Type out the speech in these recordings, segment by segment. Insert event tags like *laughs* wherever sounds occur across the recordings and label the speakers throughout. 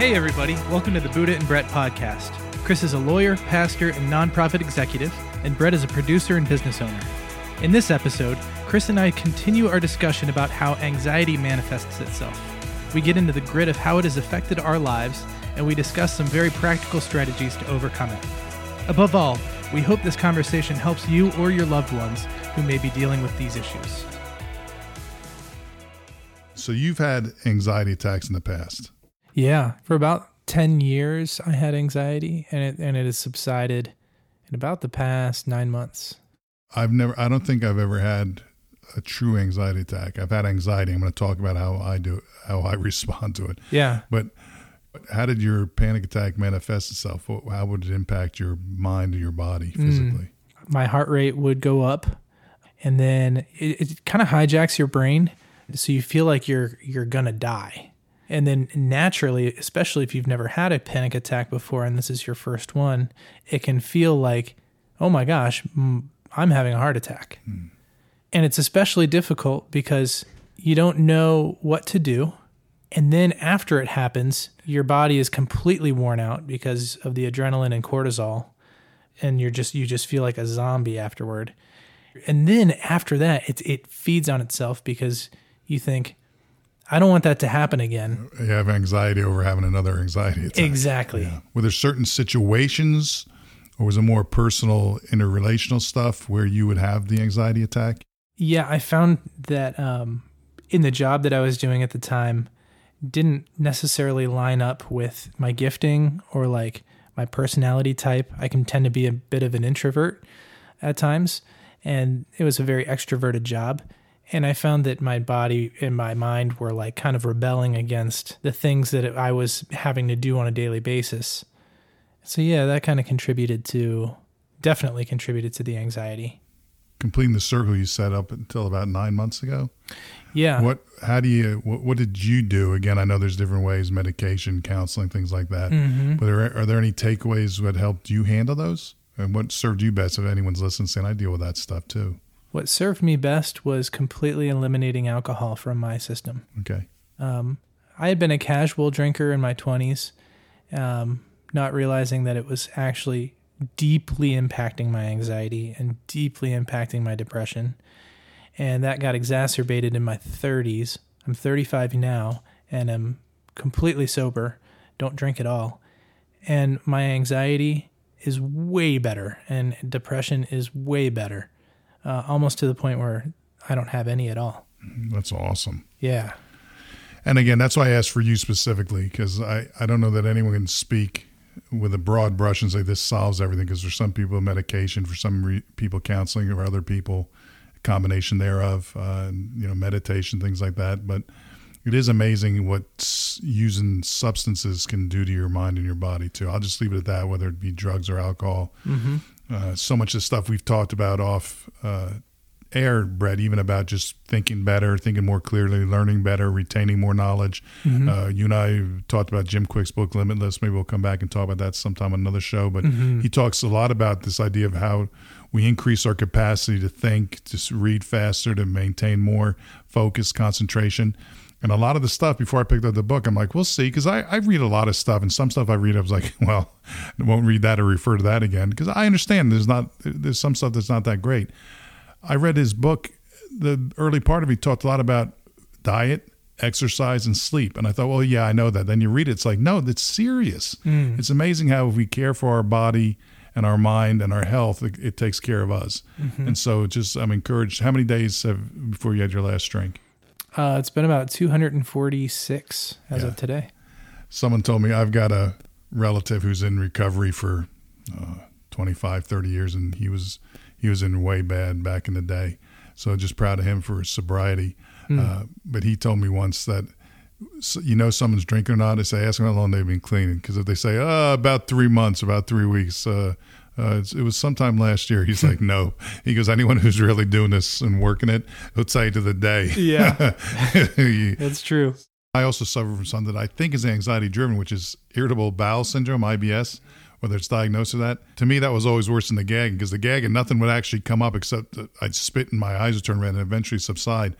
Speaker 1: Hey, everybody. Welcome to the Buddha and Brett podcast. Chris is a lawyer, pastor, and nonprofit executive, and Brett is a producer and business owner. In this episode, Chris and I continue our discussion about how anxiety manifests itself. We get into the grit of how it has affected our lives, and we discuss some very practical strategies to overcome it. Above all, we hope this conversation helps you or your loved ones who may be dealing with these issues.
Speaker 2: So you've had anxiety attacks in the past.
Speaker 1: Yeah, for about 10 years I had anxiety and it and it has subsided in about the past 9 months.
Speaker 2: I've never I don't think I've ever had a true anxiety attack. I've had anxiety. I'm going to talk about how I do how I *laughs* respond to it.
Speaker 1: Yeah.
Speaker 2: But how did your panic attack manifest itself? How would it impact your mind or your body physically?
Speaker 1: Mm, my heart rate would go up and then it, it kind of hijacks your brain so you feel like you're you're going to die and then naturally, especially if you've never had a panic attack before and this is your first one, it can feel like, oh my gosh, I'm having a heart attack. Mm. And it's especially difficult because you don't know what to do. And then after it happens, your body is completely worn out because of the adrenaline and cortisol. And you're just, you just feel like a zombie afterward. And then after that, it, it feeds on itself because you think, I don't want that to happen again.
Speaker 2: You have anxiety over having another anxiety attack.
Speaker 1: Exactly. Yeah.
Speaker 2: Were there certain situations or was it more personal interrelational stuff where you would have the anxiety attack?
Speaker 1: Yeah, I found that um, in the job that I was doing at the time didn't necessarily line up with my gifting or like my personality type. I can tend to be a bit of an introvert at times, and it was a very extroverted job. And I found that my body and my mind were like kind of rebelling against the things that I was having to do on a daily basis. So, yeah, that kind of contributed to, definitely contributed to the anxiety.
Speaker 2: Completing the circle you set up until about nine months ago.
Speaker 1: Yeah.
Speaker 2: What, how do you, what, what did you do? Again, I know there's different ways medication, counseling, things like that. Mm-hmm. But are, are there any takeaways that helped you handle those? And what served you best if anyone's listening saying, I deal with that stuff too?
Speaker 1: What served me best was completely eliminating alcohol from my system.
Speaker 2: Okay.
Speaker 1: Um, I had been a casual drinker in my 20s, um, not realizing that it was actually deeply impacting my anxiety and deeply impacting my depression. And that got exacerbated in my 30s. I'm 35 now and I'm completely sober, don't drink at all. And my anxiety is way better and depression is way better uh, almost to the point where I don't have any at all.
Speaker 2: That's awesome.
Speaker 1: Yeah.
Speaker 2: And again, that's why I asked for you specifically because I, I don't know that anyone can speak with a broad brush and say this solves everything because there's some people medication, for some re- people counseling, or other people combination thereof, uh, and, you know, meditation, things like that. But it is amazing what using substances can do to your mind and your body too. I'll just leave it at that, whether it be drugs or alcohol. Mm-hmm. Uh, so much of the stuff we've talked about off uh, air, Brett, even about just thinking better, thinking more clearly, learning better, retaining more knowledge. Mm-hmm. Uh, you and I talked about Jim Kwik's book, Limitless. Maybe we'll come back and talk about that sometime on another show. But mm-hmm. he talks a lot about this idea of how we increase our capacity to think, to read faster, to maintain more focus, concentration. And a lot of the stuff before I picked up the book, I'm like, we'll see. Because I, I read a lot of stuff, and some stuff I read, I was like, *laughs* well, I won't read that or refer to that again. Because I understand there's not there's some stuff that's not that great. I read his book. The early part of it talked a lot about diet, exercise, and sleep. And I thought, well, yeah, I know that. Then you read it, it's like, no, that's serious. Mm. It's amazing how if we care for our body and our mind and our health, it, it takes care of us. Mm-hmm. And so, just I'm encouraged. How many days have, before you had your last drink?
Speaker 1: Uh, it's been about 246 as yeah. of today.
Speaker 2: Someone told me I've got a relative who's in recovery for uh, 25, 30 years, and he was he was in way bad back in the day. So just proud of him for his sobriety. Mm. Uh, but he told me once that you know someone's drinking or not. I say, ask them how long they've been cleaning. Because if they say, oh, about three months, about three weeks, uh, uh, it was sometime last year. He's *laughs* like, no. He goes, anyone who's really doing this and working it, you to the day.
Speaker 1: Yeah, *laughs* that's true.
Speaker 2: I also suffer from something that I think is anxiety driven, which is irritable bowel syndrome, IBS, whether it's diagnosed or that. To me, that was always worse than the gagging because the gagging, nothing would actually come up except that I'd spit and my eyes would turn red and eventually subside.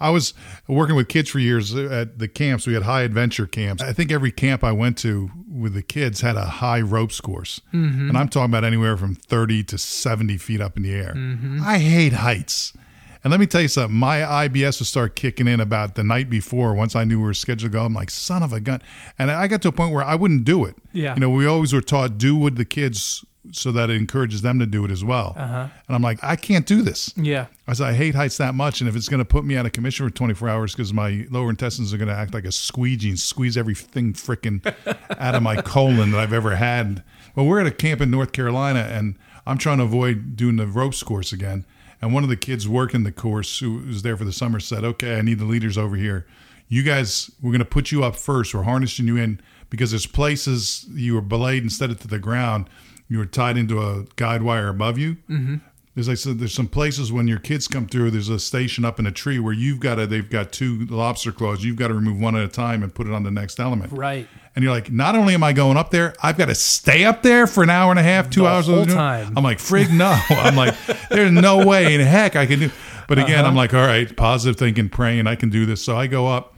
Speaker 2: I was working with kids for years at the camps. We had high adventure camps. I think every camp I went to with the kids had a high ropes course. Mm-hmm. And I'm talking about anywhere from 30 to 70 feet up in the air. Mm-hmm. I hate heights. And let me tell you something, my IBS would start kicking in about the night before. Once I knew we were scheduled to go, I'm like, son of a gun. And I got to a point where I wouldn't do it.
Speaker 1: Yeah.
Speaker 2: You know, we always were taught do with the kids so that it encourages them to do it as well.
Speaker 1: Uh-huh.
Speaker 2: And I'm like, I can't do this.
Speaker 1: Yeah.
Speaker 2: I said, I hate heights that much. And if it's going to put me out of commission for 24 hours because my lower intestines are going to act like a squeegee and squeeze everything freaking *laughs* out of my colon that I've ever had. Well, we're at a camp in North Carolina and I'm trying to avoid doing the ropes course again. And one of the kids working the course who was there for the summer said, Okay, I need the leaders over here. You guys, we're going to put you up first. We're harnessing you in because there's places you were belayed instead of to the ground you were tied into a guide wire above you. Mm-hmm. There's like so there's some places when your kids come through. There's a station up in a tree where you've got to they've got two lobster claws. You've got to remove one at a time and put it on the next element.
Speaker 1: Right.
Speaker 2: And you're like, not only am I going up there, I've got to stay up there for an hour and a half, two
Speaker 1: The
Speaker 2: hours.
Speaker 1: whole time.
Speaker 2: I'm like, frig, no. I'm like, there's no way in heck I can do. But again,
Speaker 1: Uh-huh.
Speaker 2: I'm like, all right, positive thinking, praying, I can do this. So I go up.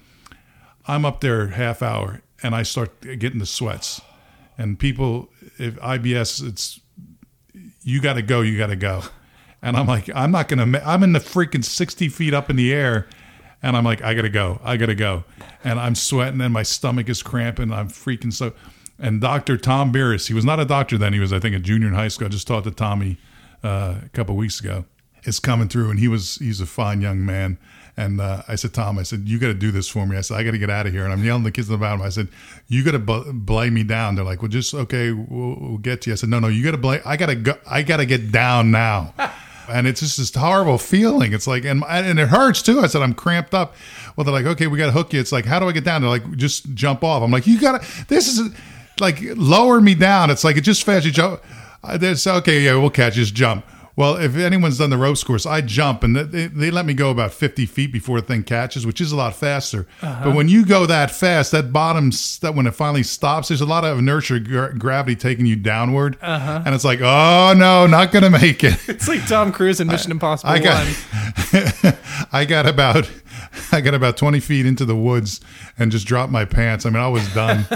Speaker 2: I'm up there half hour, and I start getting the sweats. And people, if IBS, it's you got to go, you got to go. And I'm like, I'm not gonna. I'm in the freaking 60 feet up in the air, and I'm like, I gotta go, I gotta go, and I'm sweating, and my stomach is cramping. I'm freaking so. And Dr. Tom Beerus, he was not a doctor then. He was, I think, a junior in high school. I just talked to Tommy uh, a couple weeks ago. Is coming through, and he was he's a fine young man. And uh, I said, Tom, I said, you got to do this for me. I said, I got to get out of here. And I'm yelling at the kids in the bottom. I said, you got to b- me down. They're like, well, just okay, we'll, we'll get to you. I said, no, no, you got to blay. I got to go. I got to get down now. And it's just this horrible feeling. It's like, and and it hurts too. I said, I'm cramped up. Well, they're like, okay, we got to hook you. It's like, how do I get down? They're like, just jump off. I'm like, you got to. This is like lower me down. It's like it just fast. You jump. Okay, yeah, we'll catch. Just jump. Well, if anyone's done the ropes course, I jump and they, they let me go about 50 feet before the thing catches, which is a lot faster. But uh-huh. when you go that fast, that bottom, that when it finally stops, there's a lot of inertia, gra- gravity taking you downward. Uh-huh. And it's like, oh no, not going to make it.
Speaker 1: It's like Tom Cruise in *laughs* Mission Impossible
Speaker 2: I got,
Speaker 1: 1. *laughs*
Speaker 2: I got about, *laughs* I got about 20 feet into the woods and just dropped my pants. I mean, I was done.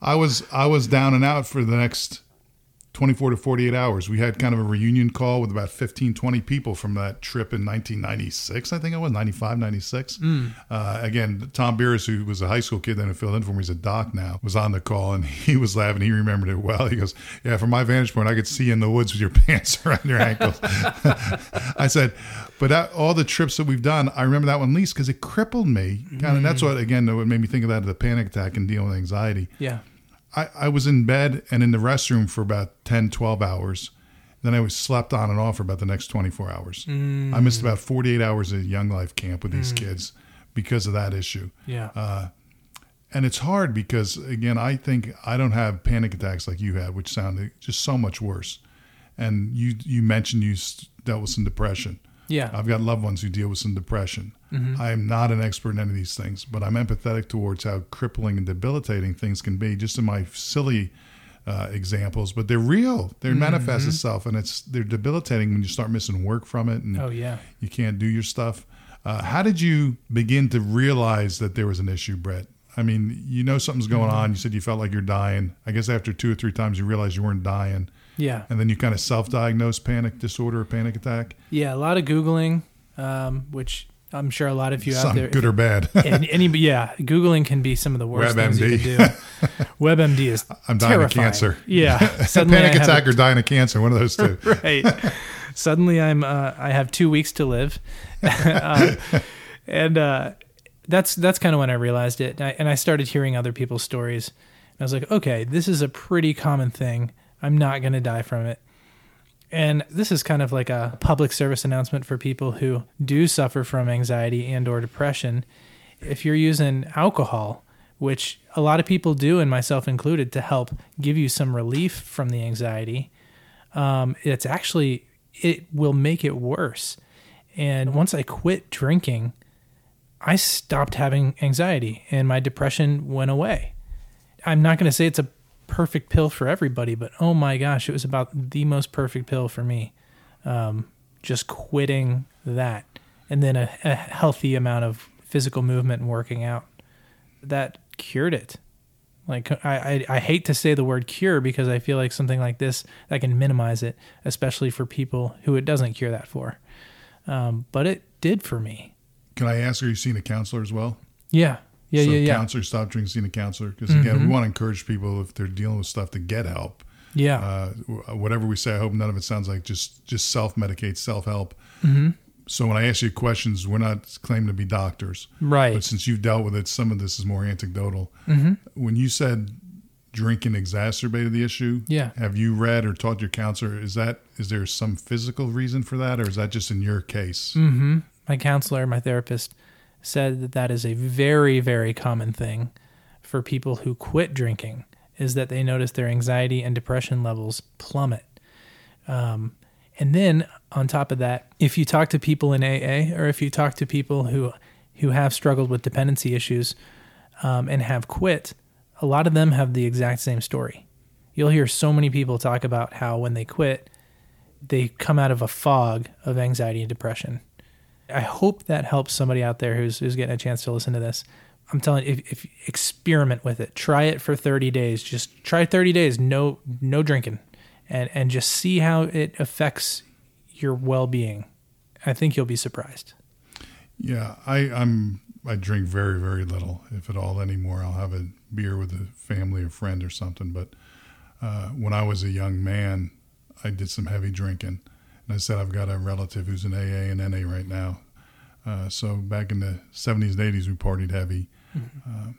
Speaker 2: I was, I was down and out for the next 24 to 48 hours. We had kind of a reunion call with about 15, 20 people from that trip in 1996, I think it was, 95, 96. Uh, again, Tom Beers, who was a high school kid then who filled in for me, he's a doc now, was on the call and *laughs* he was laughing. He remembered it well. He goes, Yeah, from my vantage point, I could see you in the woods with your *laughs* pants around your ankles. *laughs* I said, But that, all the trips that we've done, I remember that one least because it crippled me. Kind of, that's what, again, what made me think of that, the panic attack and dealing with anxiety.
Speaker 1: Yeah.
Speaker 2: I, I was in bed and in the restroom for about 10, 12 hours. Then I was slept on and off for about the next 24 hours. Mm. I missed about 48 hours at Young Life camp with these mm. kids because of that issue.
Speaker 1: Yeah.
Speaker 2: Uh, and it's hard because, again, I think I don't have panic attacks like you had, which sounded just so much worse. And you, you mentioned you dealt with some depression.
Speaker 1: Yeah.
Speaker 2: I've got loved ones who deal with some depression. I am not an expert in any of these things, but I'm empathetic towards how crippling and debilitating things can be, just in my silly uh, examples. But they're real. They manifest itself, and it's they're debilitating when you start missing work from it, and
Speaker 1: oh, yeah.
Speaker 2: you can't do your stuff. Uh, how did you begin to realize that there was an issue, Brett? I mean, you know something's going on. You said you felt like you're dying. I guess after two or three times, you realized you weren't dying,
Speaker 1: Yeah.
Speaker 2: and then you kind of self diagnose panic disorder or panic attack.
Speaker 1: Yeah. A lot of Googling, um, which I'm sure a lot of you out there.
Speaker 2: good or bad.
Speaker 1: and *laughs* any, yeah, Googling can be some of the worst things you can do. *laughs* WebMD is
Speaker 2: I'm dying of cancer.
Speaker 1: Yeah. *laughs* I
Speaker 2: panic
Speaker 1: have
Speaker 2: attack or dying of cancer, one of those two.
Speaker 1: right. Suddenly I'm uh, I have two weeks to live, um, and uh, that's that's kind of when I realized it, and I, and I started hearing other people's stories. And I was like, okay, this is a pretty common thing. I'm not going to die from it. And this is kind of like a public service announcement for people who do suffer from anxiety and or depression. If you're using alcohol, which a lot of people do and myself included to help give you some relief from the anxiety, um, it's actually it will make it worse. And once I quit drinking, I stopped having anxiety and my depression went away. I'm not going to say it's a perfect pill for everybody, but oh my gosh, it was about the most perfect pill for me. Um, just quitting that. and then a, a healthy amount of physical movement and working out. That cured it. Like I, I, I hate to say the word cure because I feel like something like this that can minimize it, especially for people who it doesn't cure that for. Um, but it did for me.
Speaker 2: Can I ask, are you seeing a counselor as well?
Speaker 1: Yeah, yeah,
Speaker 2: so
Speaker 1: yeah, yeah.
Speaker 2: counselor, stop drinking, seeing a counselor. Because again, we want to encourage people if they're dealing with stuff to get help.
Speaker 1: Yeah,
Speaker 2: Uh, whatever we say, I hope none of it sounds like just just self medicate, self help.
Speaker 1: Mm-hmm.
Speaker 2: So when I ask you questions, we're not claiming to be doctors,
Speaker 1: right.
Speaker 2: but since you've dealt with it, some of this is more anecdotal.
Speaker 1: mm-hmm.
Speaker 2: When you said drinking exacerbated the issue,
Speaker 1: Yeah.
Speaker 2: have you read or taught your counselor? Is that is there some physical reason for that, or is that just in your case?
Speaker 1: Mm-hmm. My counselor, my therapist, said that that is a very, very common thing for people who quit drinking. Is that they notice their anxiety and depression levels plummet. Um, and then on top of that, if you talk to people in AA or if you talk to people who who have struggled with dependency issues um, and have quit, a lot of them have the exact same story. You'll hear so many people talk about how when they quit, they come out of a fog of anxiety and depression. I hope that helps somebody out there who's who's getting a chance to listen to this. I'm telling you, if, if experiment with it, try it for 30 days. Just try 30 days, no no drinking, and and just see how it affects your well being. I think you'll be surprised.
Speaker 2: Yeah, I, I'm I drink very very little, if at all anymore. I'll have a beer with a family or friend or something. But uh, when I was a young man, I did some heavy drinking, and I said I've got a relative who's in AA and NA right now. Uh, so back in the 70s and 80s, we partied heavy. Um,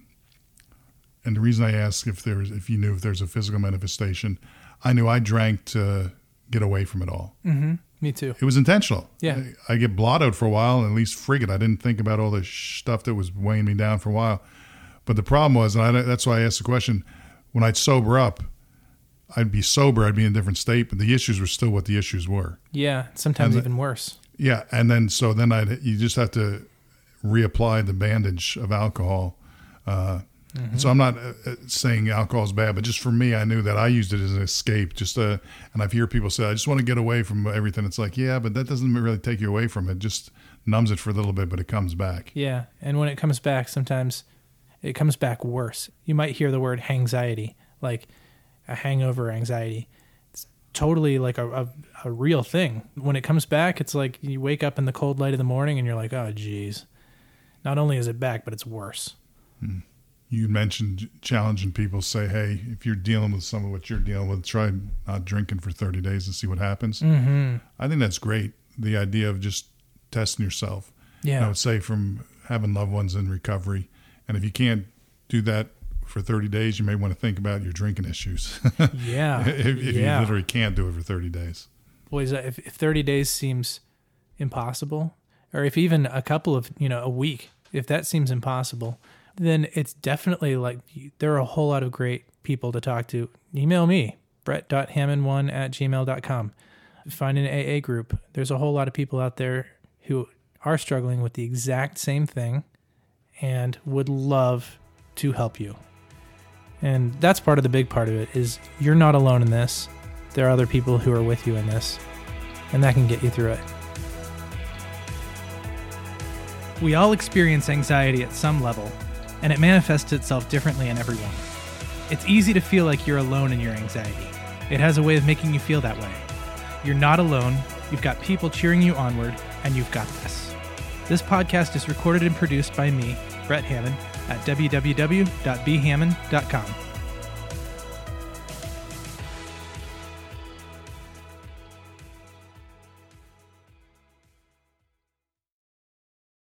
Speaker 2: and the reason I asked if there was, if you knew if there's a physical manifestation, I knew I drank to get away from it all.
Speaker 1: Mm-hmm. Me too.
Speaker 2: It was intentional.
Speaker 1: Yeah.
Speaker 2: I, I get blottoed for a while, and at least frigate. I didn't think about all the stuff that was weighing me down for a while. But the problem was, and I, that's why I asked the question, when I'd sober up, I'd be sober, I'd be in a different state, but the issues were still what the issues were.
Speaker 1: Yeah, sometimes
Speaker 2: And the-
Speaker 1: even worse.
Speaker 2: Yeah, and then so then I you just have to reapply the bandage of alcohol. Uh, So I'm not uh, uh, saying alcohol is bad, but just for me, I knew that I used it as an escape. Just uh, and I've hear people say, I just want to get away from everything. It's like, yeah, but that doesn't really take you away from it. Just numbs it for a little bit, but it comes back.
Speaker 1: Yeah, and when it comes back, sometimes it comes back worse. You might hear the word anxiety, like a hangover anxiety. It's totally like a, a, a real thing. When it comes back, it's like you wake up in the cold light of the morning and you're like, oh, geez. Not only is it back, but it's worse.
Speaker 2: You mentioned challenging people. Say, hey, if you're dealing with some of what you're dealing with, try not drinking for 30 days and see what happens.
Speaker 1: Mm-hmm.
Speaker 2: I think that's great. The idea of just testing yourself.
Speaker 1: Yeah, I
Speaker 2: would say from having loved ones in recovery. And if you can't do that for 30 days, you may want to think about your drinking issues. *laughs*
Speaker 1: Yeah.
Speaker 2: if if
Speaker 1: yeah.
Speaker 2: you literally can't do it for 30 days.
Speaker 1: Boys, if, if 30 days seems impossible, or if even a couple of, you know, a week, if that seems impossible, then it's definitely like there are a whole lot of great people to talk to. Email me, brett.hammond1 at gmail.com. Find an AA group. There's a whole lot of people out there who are struggling with the exact same thing and would love to help you. And that's part of the big part of it is you're not alone in this. There are other people who are with you in this, and that can get you through it.
Speaker 3: We all experience anxiety at some level, and it manifests itself differently in everyone. It's easy to feel like you're alone in your anxiety. It has a way of making you feel that way. You're not alone, you've got people cheering you onward, and you've got this. This podcast is recorded and produced by me, Brett Hammond, at www.bhammond.com.